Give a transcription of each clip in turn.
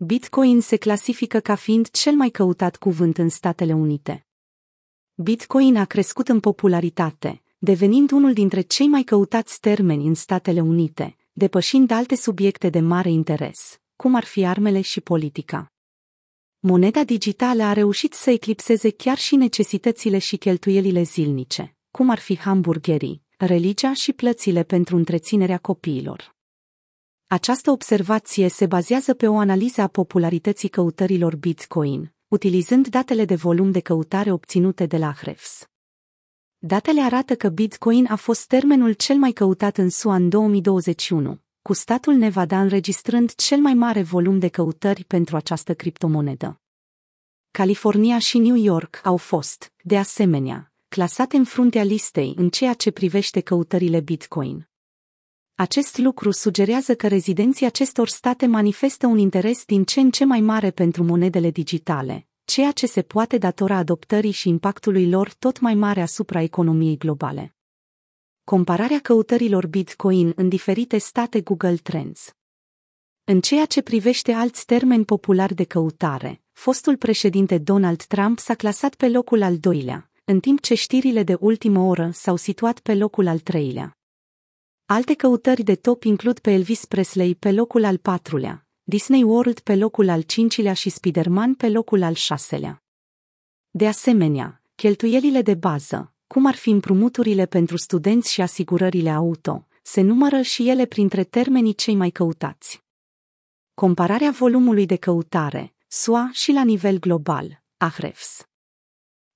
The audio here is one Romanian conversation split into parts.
Bitcoin se clasifică ca fiind cel mai căutat cuvânt în Statele Unite. Bitcoin a crescut în popularitate, devenind unul dintre cei mai căutați termeni în Statele Unite, depășind alte subiecte de mare interes, cum ar fi armele și politica. Moneda digitală a reușit să eclipseze chiar și necesitățile și cheltuielile zilnice, cum ar fi hamburgerii, religia și plățile pentru întreținerea copiilor. Această observație se bazează pe o analiză a popularității căutărilor Bitcoin, utilizând datele de volum de căutare obținute de la Hrefs. Datele arată că Bitcoin a fost termenul cel mai căutat în SUA în 2021, cu statul Nevada înregistrând cel mai mare volum de căutări pentru această criptomonedă. California și New York au fost, de asemenea, clasate în fruntea listei în ceea ce privește căutările Bitcoin. Acest lucru sugerează că rezidenții acestor state manifestă un interes din ce în ce mai mare pentru monedele digitale, ceea ce se poate datora adoptării și impactului lor tot mai mare asupra economiei globale. Compararea căutărilor Bitcoin în diferite state Google Trends. În ceea ce privește alți termeni populari de căutare, fostul președinte Donald Trump s-a clasat pe locul al doilea, în timp ce știrile de ultimă oră s-au situat pe locul al treilea. Alte căutări de top includ pe Elvis Presley pe locul al patrulea, Disney World pe locul al cincilea și Spider-Man pe locul al șaselea. De asemenea, cheltuielile de bază, cum ar fi împrumuturile pentru studenți și asigurările auto, se numără și ele printre termenii cei mai căutați. Compararea volumului de căutare, SUA și la nivel global, Ahrefs.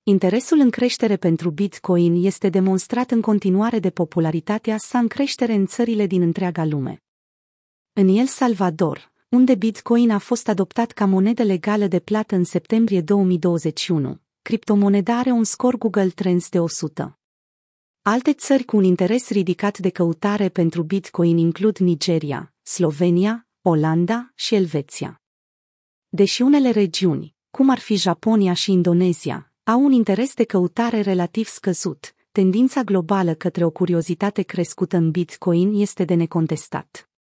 Interesul în creștere pentru Bitcoin este demonstrat în continuare de popularitatea sa în creștere în țările din întreaga lume. În El Salvador, unde Bitcoin a fost adoptat ca monedă legală de plată în septembrie 2021, criptomoneda are un scor Google Trends de 100. Alte țări cu un interes ridicat de căutare pentru Bitcoin includ Nigeria, Slovenia, Olanda și Elveția. Deși unele regiuni, cum ar fi Japonia și Indonezia, au un interes de căutare relativ scăzut, tendința globală către o curiozitate crescută în Bitcoin este de necontestat.